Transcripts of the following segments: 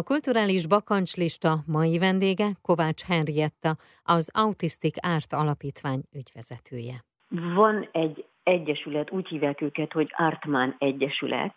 A kulturális bakancslista mai vendége Kovács Henrietta, az Autistic Árt Alapítvány ügyvezetője. Van egy egyesület, úgy hívják őket, hogy Artman Egyesület,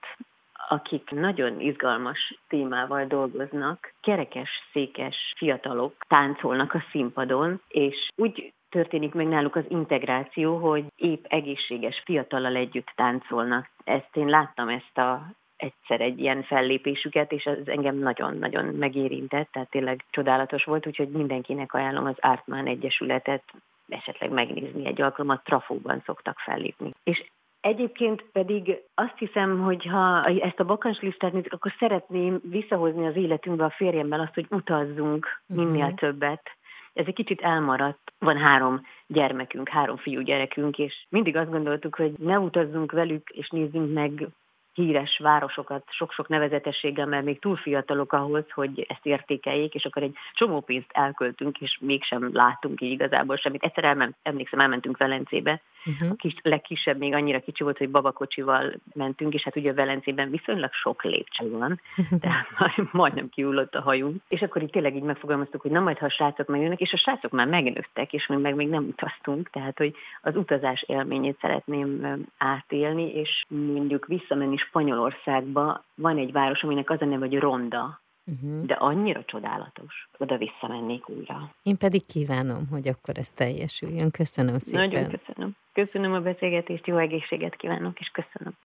akik nagyon izgalmas témával dolgoznak. Kerekes, székes fiatalok táncolnak a színpadon, és úgy történik meg náluk az integráció, hogy épp egészséges fiatallal együtt táncolnak. Ezt én láttam ezt a egyszer egy ilyen fellépésüket, és ez engem nagyon-nagyon megérintett, tehát tényleg csodálatos volt, úgyhogy mindenkinek ajánlom az Artman Egyesületet esetleg megnézni egy alkalmat, trafóban szoktak fellépni. És Egyébként pedig azt hiszem, hogy ha ezt a bakancslistát nézzük, akkor szeretném visszahozni az életünkbe a férjemmel azt, hogy utazzunk minél uh-huh. többet. Ez egy kicsit elmaradt. Van három gyermekünk, három fiú gyerekünk, és mindig azt gondoltuk, hogy ne utazzunk velük, és nézzünk meg híres városokat sok-sok nevezetességgel, mert még túl fiatalok ahhoz, hogy ezt értékeljék, és akkor egy csomó pénzt elköltünk, és mégsem látunk így igazából semmit. Egyszer elment, emlékszem, elmentünk Velencébe, uh-huh. a kis, legkisebb még annyira kicsi volt, hogy babakocsival mentünk, és hát ugye Velencében viszonylag sok lépcső van, tehát majdnem kiullott a hajunk. És akkor így tényleg így megfogalmaztuk, hogy na majd, ha a srácok megjönnek, és a srácok már megnőttek, és mi meg még nem utaztunk, tehát hogy az utazás élményét szeretném átélni, és mondjuk visszamenni Spanyolországba van egy város, aminek az a neve, hogy Ronda, uh-huh. de annyira csodálatos. Oda visszamennék újra. Én pedig kívánom, hogy akkor ez teljesüljön. Köszönöm szépen. Nagyon köszönöm. Köszönöm a beszélgetést, jó egészséget kívánok, és köszönöm.